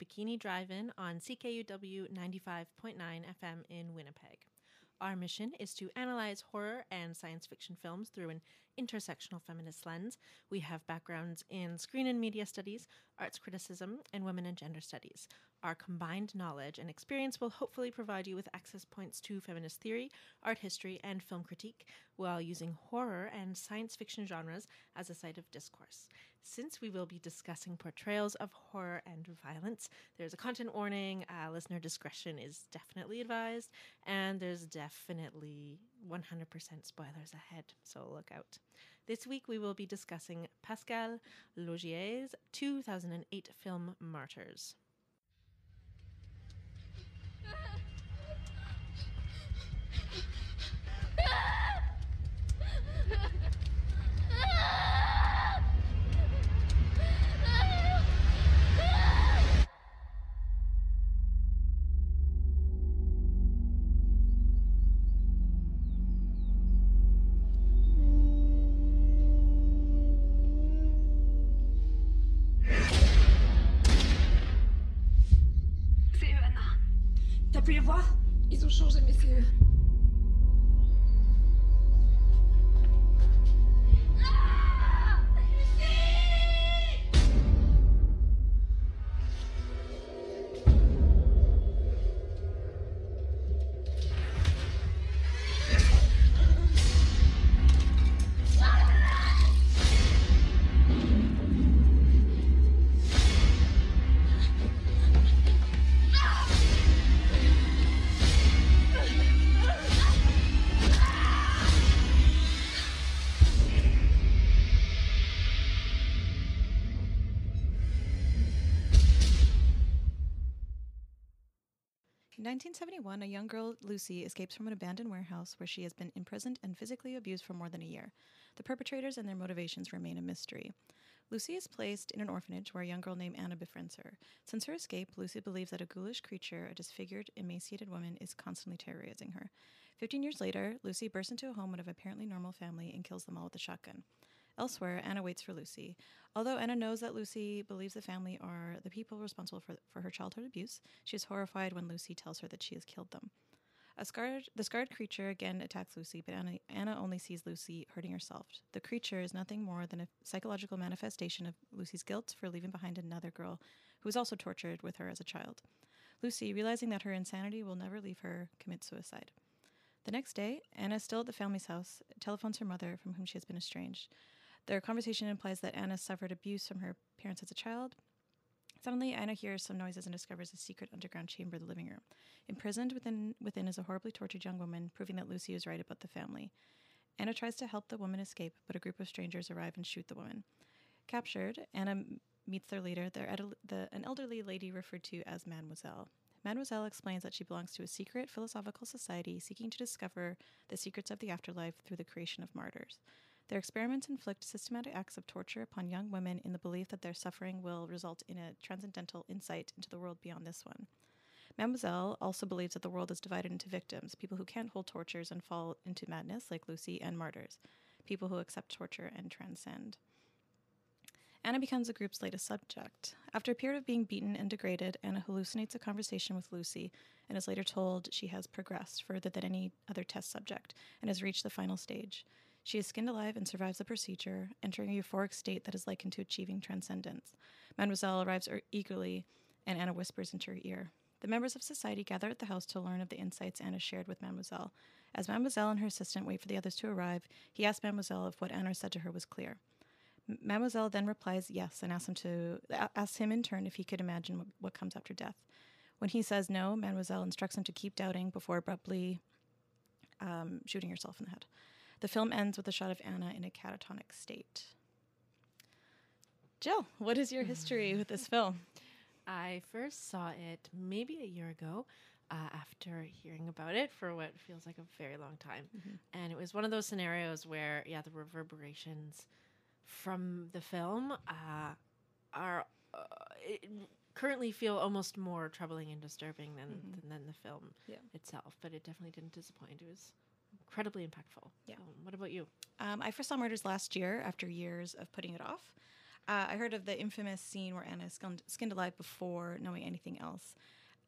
Bikini Drive In on CKUW 95.9 FM in Winnipeg. Our mission is to analyze horror and science fiction films through an intersectional feminist lens. We have backgrounds in screen and media studies, arts criticism, and women and gender studies. Our combined knowledge and experience will hopefully provide you with access points to feminist theory, art history, and film critique while using horror and science fiction genres as a site of discourse. Since we will be discussing portrayals of horror and violence, there's a content warning, uh, listener discretion is definitely advised, and there's definitely 100% spoilers ahead, so look out. This week we will be discussing Pascal Laugier's 2008 film Martyrs. 1971, a young girl, Lucy, escapes from an abandoned warehouse where she has been imprisoned and physically abused for more than a year. The perpetrators and their motivations remain a mystery. Lucy is placed in an orphanage where a young girl named Anna befriends her. Since her escape, Lucy believes that a ghoulish creature, a disfigured, emaciated woman, is constantly terrorizing her. Fifteen years later, Lucy bursts into a home of an apparently normal family and kills them all with a shotgun. Elsewhere, Anna waits for Lucy. Although Anna knows that Lucy believes the family are the people responsible for, for her childhood abuse, she is horrified when Lucy tells her that she has killed them. Scarred, the scarred creature again attacks Lucy, but Anna, Anna only sees Lucy hurting herself. The creature is nothing more than a psychological manifestation of Lucy's guilt for leaving behind another girl who was also tortured with her as a child. Lucy, realizing that her insanity will never leave her, commits suicide. The next day, Anna, still at the family's house, telephones her mother, from whom she has been estranged. Their conversation implies that Anna suffered abuse from her parents as a child. Suddenly, Anna hears some noises and discovers a secret underground chamber in the living room. Imprisoned within, within is a horribly tortured young woman, proving that Lucy was right about the family. Anna tries to help the woman escape, but a group of strangers arrive and shoot the woman. Captured, Anna meets their leader, their the, an elderly lady referred to as Mademoiselle. Mademoiselle explains that she belongs to a secret philosophical society seeking to discover the secrets of the afterlife through the creation of martyrs. Their experiments inflict systematic acts of torture upon young women in the belief that their suffering will result in a transcendental insight into the world beyond this one. Mademoiselle also believes that the world is divided into victims, people who can't hold tortures and fall into madness, like Lucy, and martyrs, people who accept torture and transcend. Anna becomes the group's latest subject. After a period of being beaten and degraded, Anna hallucinates a conversation with Lucy and is later told she has progressed further than any other test subject and has reached the final stage. She is skinned alive and survives the procedure, entering a euphoric state that is likened to achieving transcendence. Mademoiselle arrives er- eagerly, and Anna whispers into her ear. The members of society gather at the house to learn of the insights Anna shared with Mademoiselle. As Mademoiselle and her assistant wait for the others to arrive, he asks Mademoiselle if what Anna said to her was clear. Mademoiselle then replies yes and asks him to asks him in turn if he could imagine what, comes after death. When he says no, Mademoiselle instructs him to keep doubting before abruptly um, shooting herself in the head. The film ends with a shot of Anna in a catatonic state. Jill, what is your history with this film? I first saw it maybe a year ago uh, after hearing about it for what feels like a very long time. Mm-hmm. And it was one of those scenarios where, yeah, the reverberations from the film uh, are uh, currently feel almost more troubling and disturbing than, mm-hmm. than, than, the film yeah. itself. But it definitely didn't disappoint. It was incredibly impactful. Yeah. Um, what about you? Um, I first saw Martyrs last year after years of putting it off. Uh, I heard of the infamous scene where Anna is skinned, skinned alive before knowing anything else.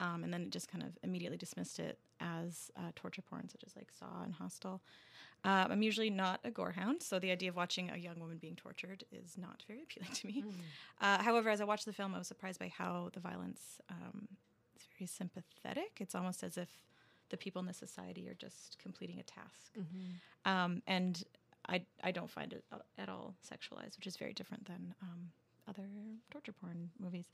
Um, and then it just kind of immediately dismissed it as uh, torture porn, such as like Saw and Hostel. Um, I'm usually not a gorehound, so the idea of watching a young woman being tortured is not very appealing to me. Uh, however, as I watched the film, I was surprised by how the violence um, is very sympathetic. It's almost as if the people in the society are just completing a task. Um, and I, I don't find it at all sexualized, which is very different than um, other torture porn movies.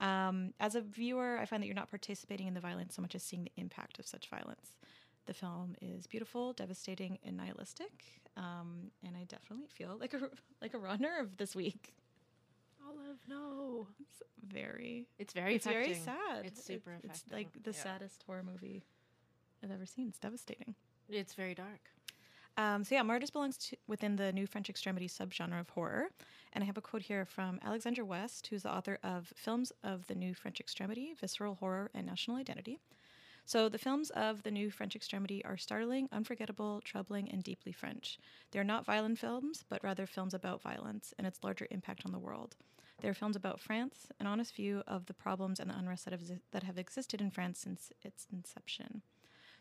Um, as a viewer, I find that you're not participating in the violence so much as seeing the impact of such violence. The film is beautiful, devastating, and nihilistic, um, and I definitely feel like a like a runner of this week. Olive, no. It's very, It's very it's very sad. It's super It's like the yeah. saddest horror movie I've ever seen. It's devastating. It's very dark. Um, so yeah, Martyrs belongs to, within the new French extremity subgenre of horror, and I have a quote here from Alexandra West, who's the author of Films of the New French Extremity, Visceral Horror, and National Identity. So the films of the new French extremity are startling, unforgettable, troubling, and deeply French. They are not violent films, but rather films about violence and its larger impact on the world. They are films about France, an honest view of the problems and the unrest that have, that have existed in France since its inception.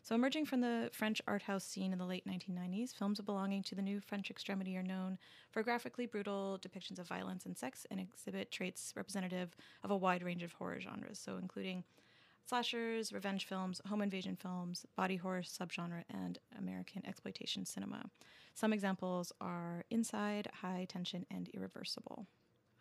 So, emerging from the French art house scene in the late 1990s, films belonging to the new French extremity are known for graphically brutal depictions of violence and sex and exhibit traits representative of a wide range of horror genres, so including slashers, revenge films, home invasion films, body horror subgenre, and American exploitation cinema. Some examples are Inside, High Tension, and Irreversible.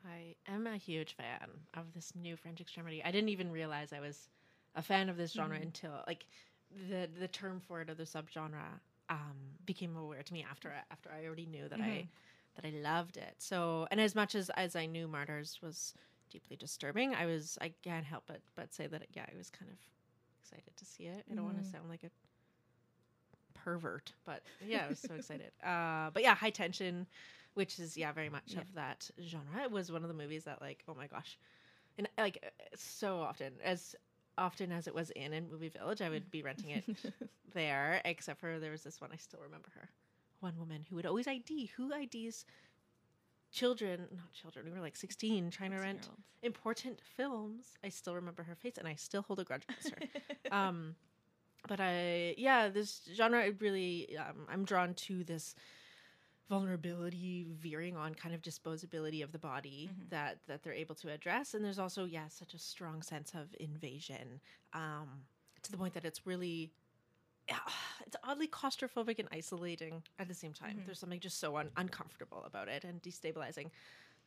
I am a huge fan of this new French extremity. I didn't even realize I was a fan of this genre mm. until like the the term for it or the subgenre um, became aware to me after after I already knew that I that I loved it. So and as much as as I knew Martyrs was deeply disturbing, I was I can't help but but say that yeah, I was kind of excited to see it. I don't want to sound like a pervert, but yeah, I was so excited. Uh, but yeah, High Tension, which is yeah very much Yeah. of that genre. It was one of the movies that like oh my gosh, and like so often as often as it was in in Movie Village, I would be renting it there. Except for there was this one I still remember her, one woman who would always ID who IDs children, not children. We were like sixteen trying to rent important films. I still remember her face, and I still hold a grudge against her. um, but I, yeah, this genre it really, um, I'm drawn to this vulnerability, veering on kind of disposability of the body that that they're able to address, and there's also yeah such a strong sense of invasion, um, to the point that it's really. Yeah, it's oddly claustrophobic and isolating at the same time. There's something just so un- uncomfortable about it and destabilizing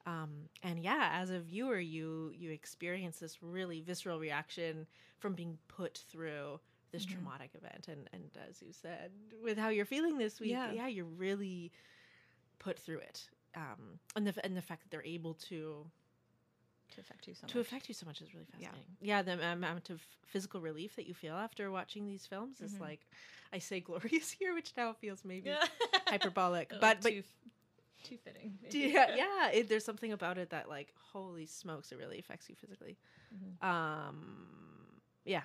um, and yeah as a viewer you you experience this really visceral reaction from being put through this traumatic event and and as you said with how you're feeling this week Yeah. yeah, you're really put through it um, and the and the fact that they're able to to affect you so to much. affect you so much is really fascinating. Yeah, the amount of physical relief that you feel after watching these films is like I say glorious here, which now feels maybe hyperbolic, but but too, too fitting. yeah, yeah. It, there's something about it that, like, holy smokes, it really affects you physically. Mm-hmm. Um, yeah.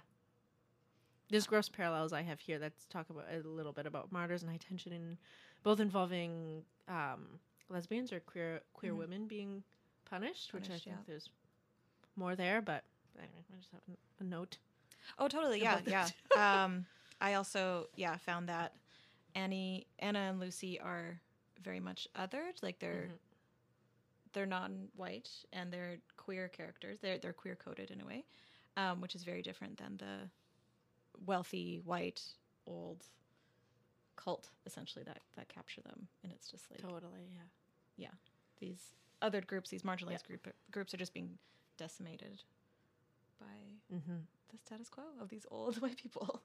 There's gross parallels I have here Let's talk about a little bit about martyrs and high tension, both involving um, lesbians or queer queer women being punished, which I Mm-hmm. Think yeah. there's more there. But anyway, I just have a- note. Oh, totally. Yeah, yeah. um, I also yeah found that Annie, Anna, and Lucy are very much othered. Like they're Mhm. they're non-white and they're queer characters. They're they're queer coded in a way, um, which is very different than the wealthy white old cult essentially that that capture them. And it's just like Totally, yeah. Yeah these other groups, these marginalized group groups are just being decimated by Mm-hmm. the status quo of these old white people.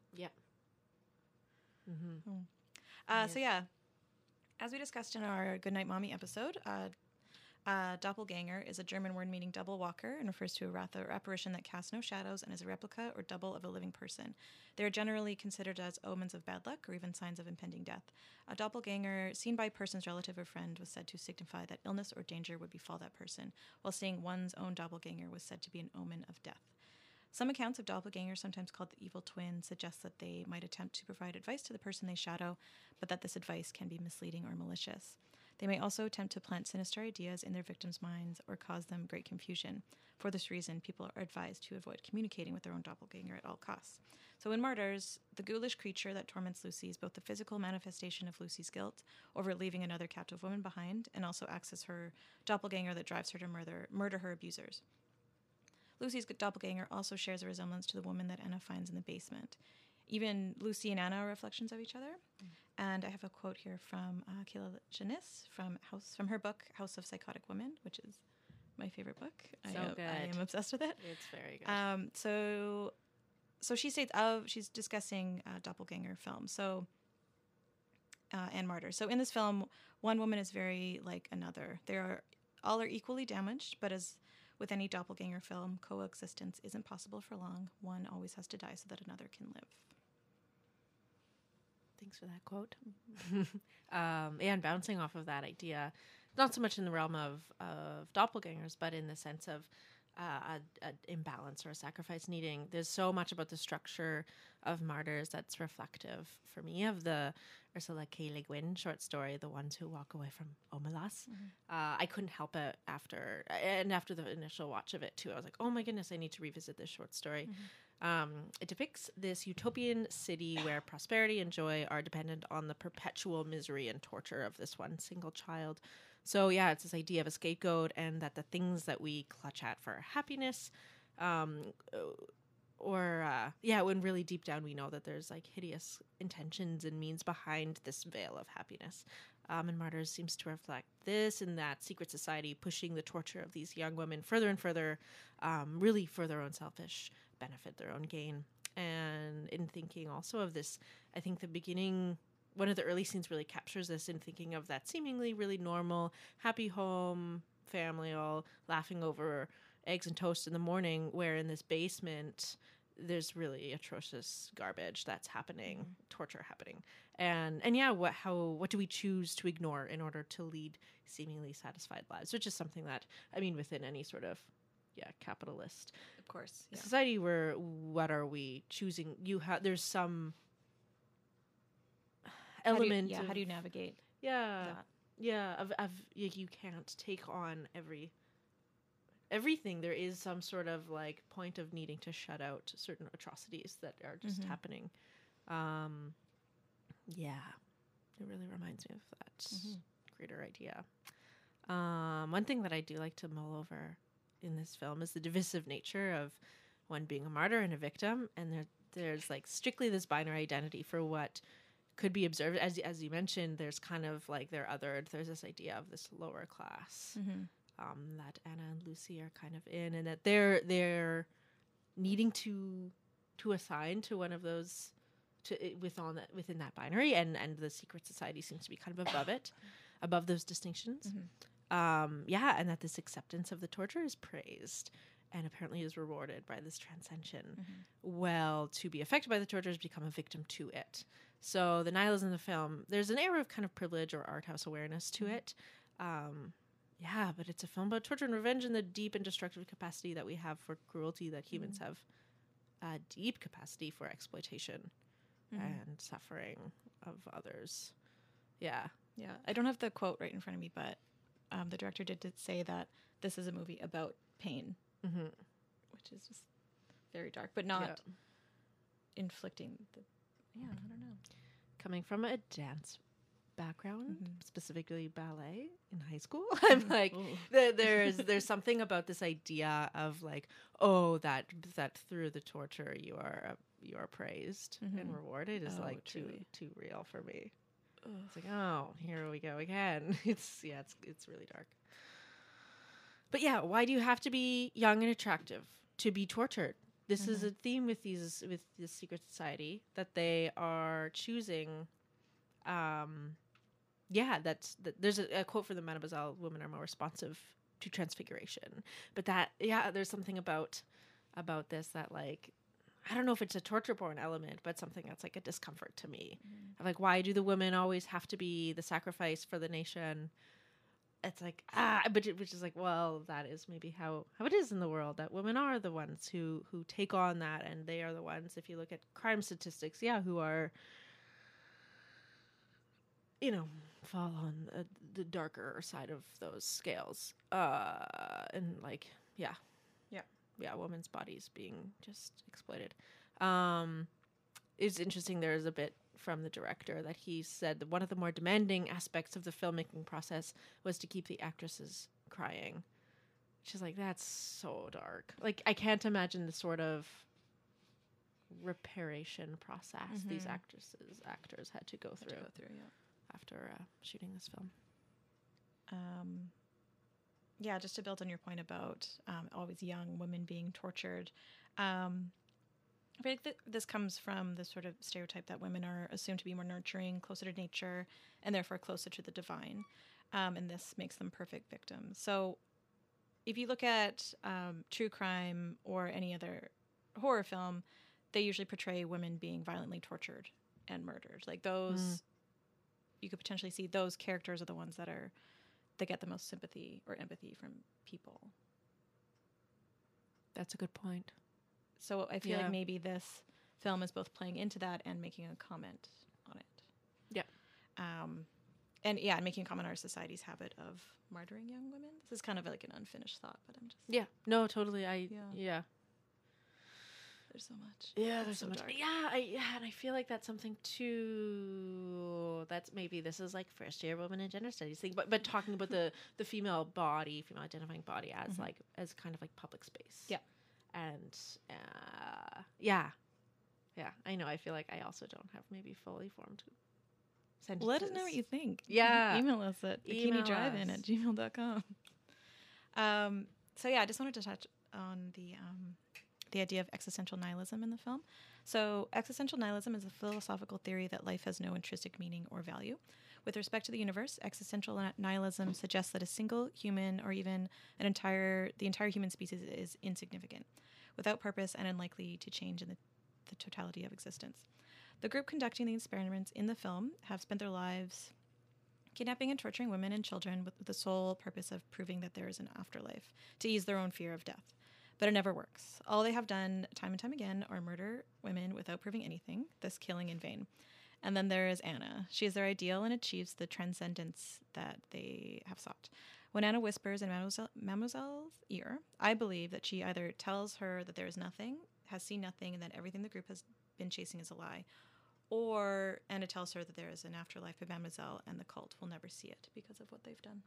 Mm-hmm. Uh, So yeah, as we discussed in our Goodnight Mommy episode, uh, uh, doppelganger is a German word meaning double walker and refers to a rather apparition that casts no shadows and is a replica or double of a living person. They are generally considered as omens of bad luck or even signs of impending death. A doppelganger seen by a person's relative or friend was said to signify that illness or danger would befall that person, while seeing one's own doppelganger was said to be an omen of death. Some accounts of doppelgangers, sometimes called the evil twin, suggest that they might attempt to provide advice to the person they shadow, but that this advice can be misleading or malicious. They may also attempt to plant sinister ideas in their victims' minds or cause them great confusion. For this reason, people are advised to avoid communicating with their own doppelganger at all costs. So, in Martyrs, the ghoulish creature that torments Lucy is both the physical manifestation of Lucy's guilt over leaving another captive woman behind and also acts as her doppelganger that drives her to murder, murder her abusers. Lucy's doppelganger also shares a resemblance to the woman that Anna finds in the basement. Even Lucy and Anna are reflections of each other. And I have a quote here from uh, Kier-La Janisse from House from her book House of Psychotic Women, which is my favorite book. I, So am- I good. am obsessed with it. It's very good. Um, so, so she states of she's discussing uh, doppelganger film. So, uh, and martyr. So in this film, one woman is very like another. They are all are equally damaged, but as with any doppelganger film, coexistence isn't possible for long. One always has to die so that another can live. Thanks for that quote. um, and bouncing off of that idea, not so much in the realm of, of doppelgangers, but in the sense of uh, a, a imbalance or a sacrifice needing. There's so much about the structure of martyrs that's reflective for me of the Ursula K. Le Guin short story, "The Ones Who Walk Away from Omelas." Uh, I couldn't help it after, and after the initial watch of it too. I was like, "Oh my goodness, I need to revisit this short story." Um, it depicts this utopian city where prosperity and joy are dependent on the perpetual misery and torture of this one single child. So, yeah, it's this idea of a scapegoat and that the things that we clutch at for happiness, um, or, uh, yeah, when really deep down we know that there's like hideous intentions and means behind this veil of happiness. Um, and Martyrs seems to reflect this and that secret society pushing the torture of these young women further and further, um, really for their own selfish benefit, their own gain. And in thinking also of this, I think the beginning, one of the early scenes really captures this in thinking of that seemingly really normal, happy home family all laughing over eggs and toast in the morning, where in this basement, there's really atrocious garbage that's happening, mm-hmm. torture happening, and and yeah, what how what do we choose to ignore in order to lead seemingly satisfied lives, which is something that I mean within any sort of yeah capitalist Of course, society where what are we choosing? You have there's some element. yeah, of, how do you navigate yeah that? yeah of, of you can't take on every everything there is some sort of like point of needing to shut out certain atrocities that are just Mhm. happening um yeah it really reminds me of that Mhm. greater idea um one thing that i do like to mull over in this film is the divisive nature of one being a martyr and a victim and there there's like strictly this binary identity for what could be observed as as you mentioned there's kind of like they're othered there's this idea of this lower class Mm-hmm. Um, that Anna and Lucy are kind of in, and that they're they're needing to to assign to one of those to within that within that binary, and and the secret society seems to be kind of above it, above those distinctions. Mhm. Um, yeah, and that this acceptance of the torture is praised. And apparently is rewarded by this transcension. Mhm. Well, to be affected by the torture is become a victim to it. So the nihilism in the film, there's an air of kind of privilege or art house awareness to Mhm. it. Um, yeah, but it's a film about torture and revenge and the deep and destructive capacity that we have for cruelty that humans Mhm. have a deep capacity for exploitation Mhm. and suffering of others. Yeah. Yeah, I don't have the quote right in front of me, but um, the director did, did say that this is a movie about pain, Mm-hmm. which is just very dark, but not inflicting the. Yeah, I don't know. Coming from a dance background, Mhm. specifically ballet in high school, I'm like, Ooh. there, there's there's something about this idea of like oh that that through the torture you are uh, you are praised and Mhm. rewarded is Oh, like too truly. too real for me. Ugh. It's like oh here we go again. It's yeah it's it's really dark. But yeah, why do you have to be young and attractive to be tortured? This is Mhm. a theme with these with this secret society that they are choosing. Um, yeah, that's that, there's a, a quote from the Mademoiselle: "Women are more responsive to transfiguration." But that, yeah, there's something about about this that like I don't know if it's a torture porn element, but something that's like a discomfort to me. Of like, why do the women always have to be the sacrifice for the nation? It's like ah, but it, which is like, well, that is maybe how how it is in the world that women are the ones who who take on that, and they are the ones. If you look at crime statistics, yeah, who are you know fall on uh, the darker side of those scales. Uh, and like, yeah, Yeah. yeah, women's bodies being just exploited. Um, it's interesting. There's a bit from the director that he said that one of the more demanding aspects of the filmmaking process was to keep the actresses crying. She's like, that's so dark. Like, I can't imagine the sort of reparation process these Mhm. actresses actors had to go Had to through go through, yeah. After uh, shooting this film. um, yeah, just to build on your point about um, always young women being tortured, um, I feel like th- this comes from the sort of stereotype that women are assumed to be more nurturing, closer to nature, and therefore closer to the divine. Um, and this makes them perfect victims. So if you look at um, true crime or any other horror film, they usually portray women being violently tortured and murdered. Like those, Mm. You could potentially see those characters are the ones that are that get the most sympathy or empathy from people. That's a good point. So I feel Yeah. like maybe this film is both playing into that and making a comment on it. Yeah. Um, and yeah, making a comment on our society's habit of murdering young women. This is kind of like an unfinished thought, but I'm just Yeah. No, totally. I Yeah. yeah. There's so much. Yeah, there's so, so much. dark. Yeah, I, yeah, and I feel like that's something too. That's maybe this is like first year women in gender studies thing, but but talking about the the female body, female identifying body as Mhm. like as kind of like public space. Yeah. and uh, yeah, yeah. I know. I feel like I also don't have maybe fully formed sentences. Let us know what you think. Yeah. Email us at bikinidrivein at gmail.com. Um, so yeah, I just wanted to touch on the um, the idea of existential nihilism in the film. So existential nihilism is a philosophical theory that life has no intrinsic meaning or value. With respect to the universe, existential nihilism suggests that a single human or even an entire the entire human species is insignificant, without purpose and unlikely to change in the, the totality of existence. The group conducting the experiments in the film have spent their lives kidnapping and torturing women and children with the sole purpose of proving that there is an afterlife to ease their own fear of death. But it never works. All they have done time and time again are murder women without proving anything, thus killing in vain. And then there is Anna. She is their ideal and achieves the transcendence that they have sought. When Anna whispers in Mademoiselle, Mademoiselle's ear, I believe that she either tells her that there is nothing, has seen nothing, and that everything the group has been chasing is a lie, or Anna tells her that there is an afterlife of Mademoiselle and the cult will never see it because of what they've done.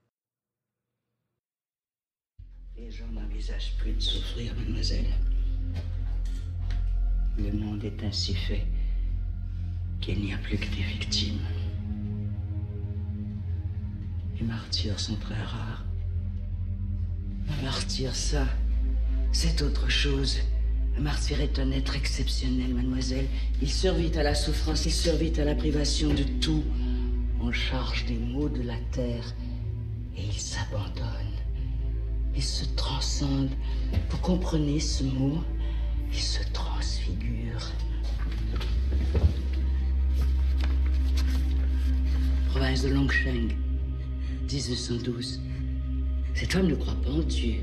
Les gens n'envisagent plus de souffrir, mademoiselle. Le monde est ainsi fait qu'il n'y a plus que des victimes. Les martyrs sont très rares. Un martyr, ça, c'est autre chose. Un martyr est un être exceptionnel, mademoiselle. Il survit à la souffrance, il survit à la privation de tout. On charge des maux de la terre et il s'abandonne. Il se transcende. Vous comprenez ce mot? Il se transfigure. Province de Longsheng, 1912. Cet homme ne croit pas en Dieu.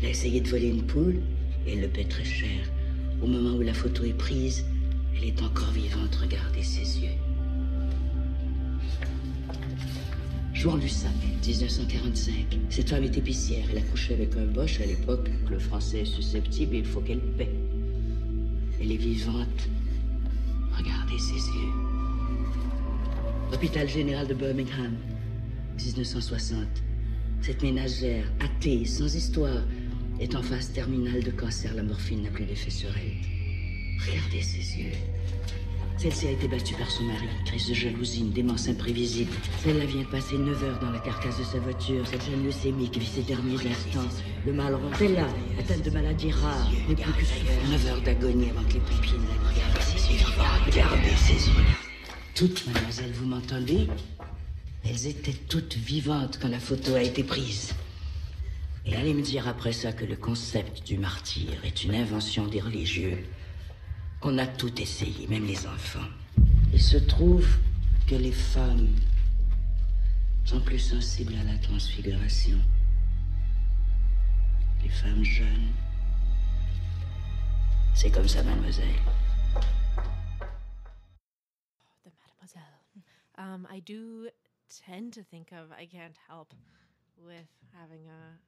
Il a essayé de voler une poule et il le paie très cher. Au moment où la photo est prise, elle est encore vivante. Regardez ses yeux. Jouan Lussac, 1945. Cette femme est épicière. Elle a couché avec un boche à l'époque. Le français est susceptible il faut qu'elle paie. Elle est vivante. Regardez ses yeux. Hôpital général de Birmingham, 1960. Cette ménagère, athée, sans histoire, est en phase terminale de cancer. La morphine n'a plus d'effet sur elle. Regardez ses yeux. Celle-ci a été battue par son mari. Crise de jalousie, une démence imprévisible. Celle-là vient de passer 9 heures dans la carcasse de sa voiture. Cette jeune leucémique vit ses derniers instants. Le mal rend. Celle-là, atteinte de maladies rares, n'est plus que souffrant. 9 heures d'agonie avant que les pompiers ne Regardez ses yeux. Regardez ses yeux. Toutes, mademoiselle, vous m'entendez? Elles étaient toutes vivantes quand la photo a été prise. Et allez me dire après ça que le concept du martyr est une invention des religieux. On a tout essayé, même les enfants. Il se trouve que les femmes sont plus sensibles à la transfiguration. Les femmes jeunes. C'est comme ça, mademoiselle. the Mademoiselle. Um, I do tend to think of, I can't help with having a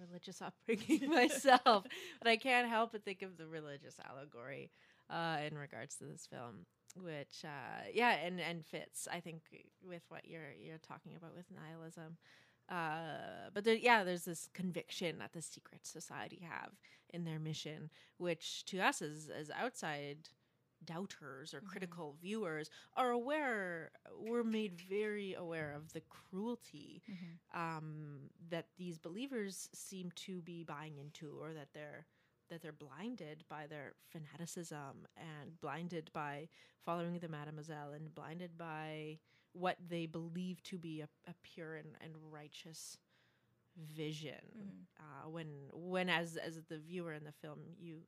religious upbringing myself, but I can't help but think of the religious allegory uh, in regards to this film, which uh, yeah, and and fits I think with what you're you're talking about with nihilism. Uh, but there, yeah, there's this conviction that the secret society have in their mission, which to us as as outside doubters or Mhm. critical viewers are aware. We're made very aware of the cruelty um, that these believers seem to be buying into, or that they're that they're blinded by their fanaticism and blinded by following the Mademoiselle and blinded by what they believe to be a, a pure and, and righteous vision. Mhm. Uh, when when as as the viewer in the film, you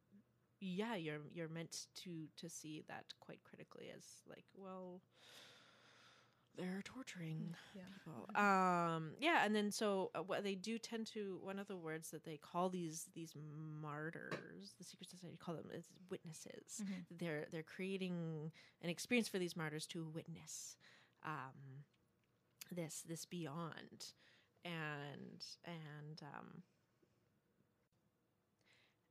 yeah you're you're meant to to see that quite critically as like well they're torturing Yeah. people. Um, yeah, and then so uh, what they do tend to one of the words that they call these these martyrs, the secret society call them is witnesses. Mhm. They're they're creating an experience for these martyrs to witness um, this this beyond, and and um,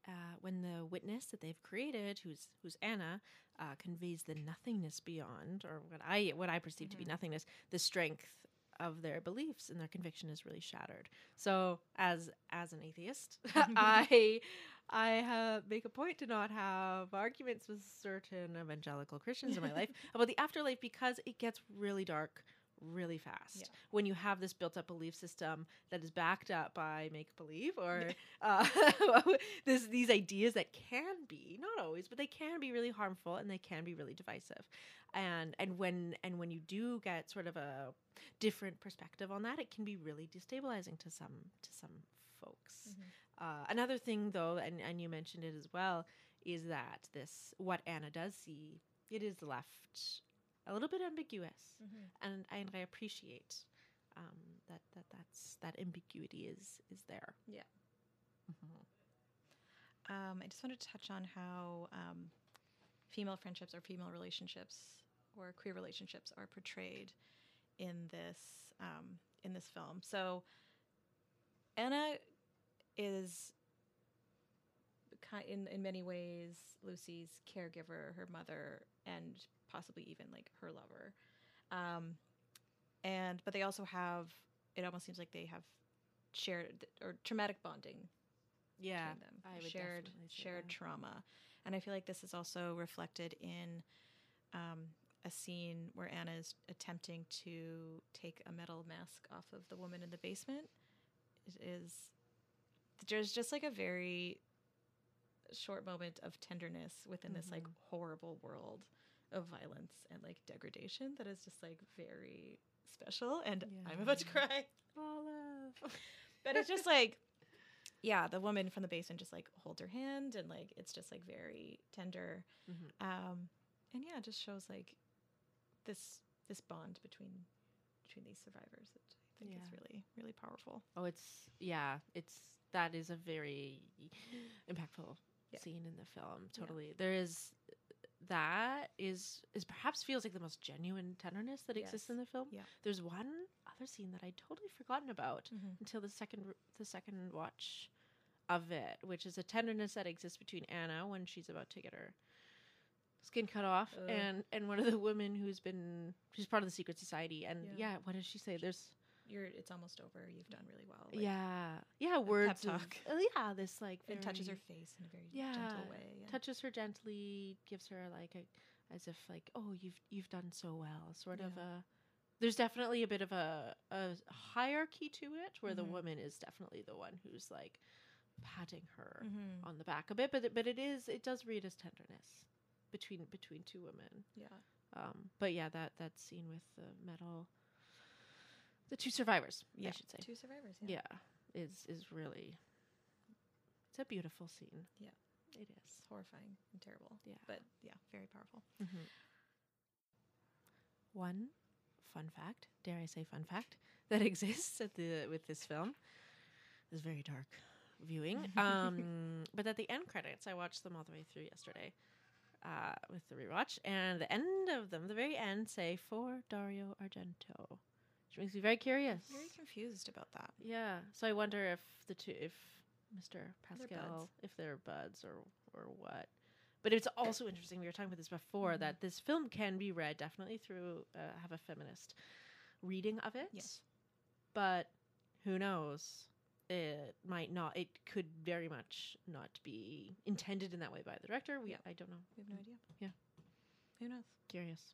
uh, when the witness that they've created, who's who's Anna, uh, conveys the nothingness beyond, or what I what I perceive to be Mhm. nothingness, the strength of their beliefs and their conviction is really shattered. So, as as an atheist, I I uh, make a point to not have arguments with certain evangelical Christians in my life about the afterlife because it gets really dark really fast Yeah. when you have this built up belief system that is backed up by make believe or uh, this, these ideas that can be not always but they can be really harmful and they can be really divisive and and when and when you do get sort of a different perspective on that it can be really destabilizing to some to some folks Mhm. uh, another thing though and, and you mentioned it as well is that this what anna does see it is left a little bit ambiguous Mhm. and and I appreciate um, that that that's that ambiguity is is there. Yeah. Mhm. Um, I just want to touch on how um, female friendships or female relationships or queer relationships are portrayed in this um, in this film. So Anna is in in many ways Lucy's caregiver, her mother, and possibly even like her lover. Um, and but they also have it almost seems like they have shared or traumatic bonding Yeah, them. I would shared shared that. trauma, and I feel like this is also reflected in um, a scene where Anna is attempting to take a metal mask off of the woman in the basement. It is there's just like a very short moment of tenderness within this like Mhm. horrible world of violence and like degradation that is just like very special and I'm about to Yeah. cry Olive. but it's just like yeah the woman from the basement just like holds her hand and like it's just like very tender Mhm. um and yeah it just shows like this this bond between between these survivors that i think is really really powerful Oh, it's yeah, it's that is a very impactful Yeah. scene in the film. Yeah. Totally, there is that is is perhaps feels like the most genuine tenderness that exists in the film. Yeah. There's one other scene that I'd totally forgotten about. mm-hmm. until the second the second watch of it, which is a tenderness that exists between Anna when she's about to get her skin cut off, Ugh. and and one of the women who's been she's part of the secret society, and Yeah. yeah, what does she say? There's you're it's almost over you've done really well like, yeah yeah words of- talk. uh, yeah this like it touches her face in a very Yeah, gentle way yeah. touches her gently, gives her like a as if like oh you've you've done so well, sort of a. There's definitely a bit of a, a hierarchy to it where the Mhm. woman is definitely the one who's like patting her Mhm. on the back a bit, but but it is it does read as tenderness between between two women. yeah Um, but yeah, that that scene with the metal, the two survivors, yeah I should say, two survivors yeah, yeah, is is really it's a beautiful scene. Yeah. it is. it's horrifying and terrible Yeah. but yeah very powerful Mm-hmm. One fun fact, dare I say fun fact, that exists at the with this film is very dark viewing. Um, but at the end credits, I watched them all the way through yesterday uh, with the rewatch, and the end of them, the very end, say for Dario Argento, which makes me very curious. Very confused about that. Yeah. So I wonder if the two, if Mr. They're Pascal, if they're buds or or what. But it's also interesting. We were talking about this before Mhm. that this film can be read definitely through uh, have a feminist reading of it. Yes. But who knows? It might not. It could very much not be intended in that way by the director. We Yeah. I don't know. We have no idea. Yeah. Who knows? Curious.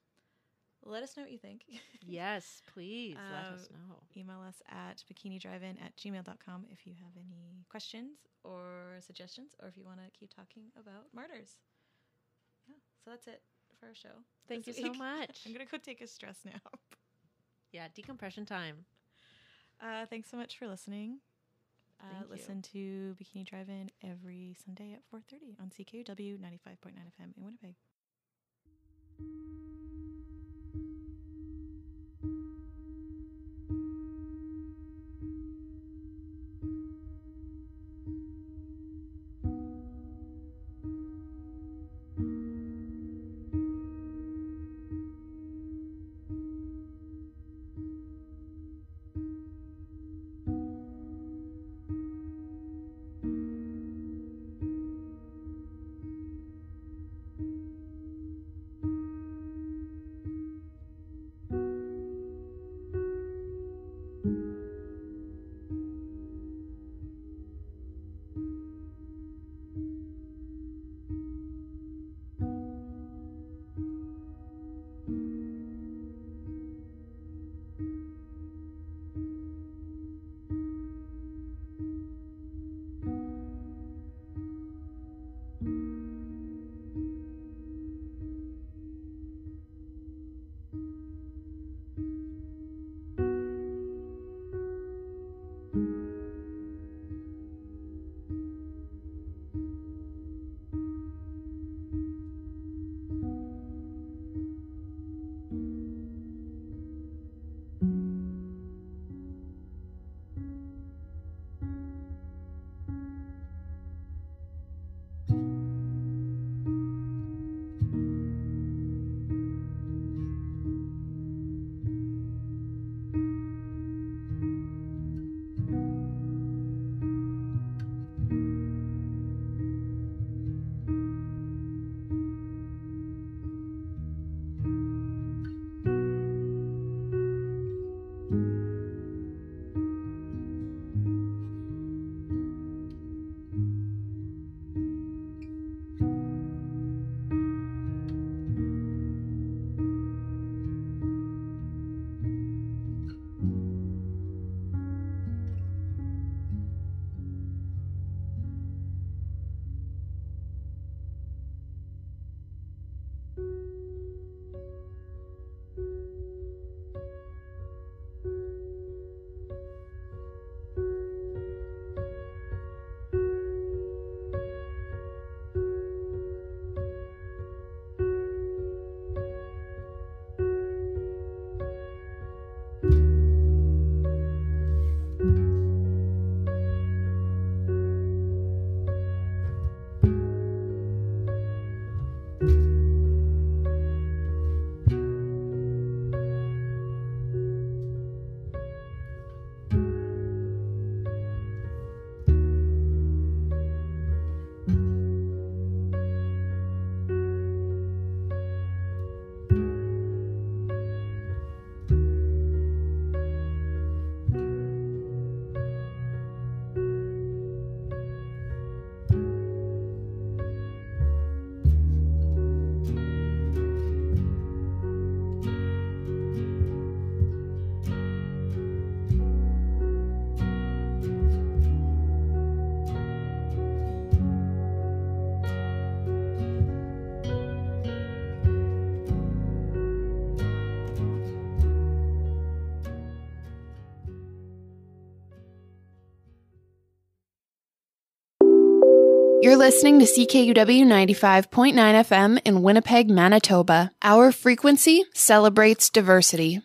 Let us know what you think. yes, please let us Uh, know. Email us at bikinidrivein at gmail.com if you have any questions or suggestions or if you want to keep talking about martyrs. Yeah. So that's it for our show. Thank you so much. I'm going to go take a stress nap. Yeah, decompression time. Uh, thanks so much for listening. Uh, listen to Bikini Drive-In every Sunday at 4:30 on CKUW 95.9 FM in Winnipeg. Listening to CKUW 95.9 FM in Winnipeg, Manitoba. Our frequency celebrates diversity.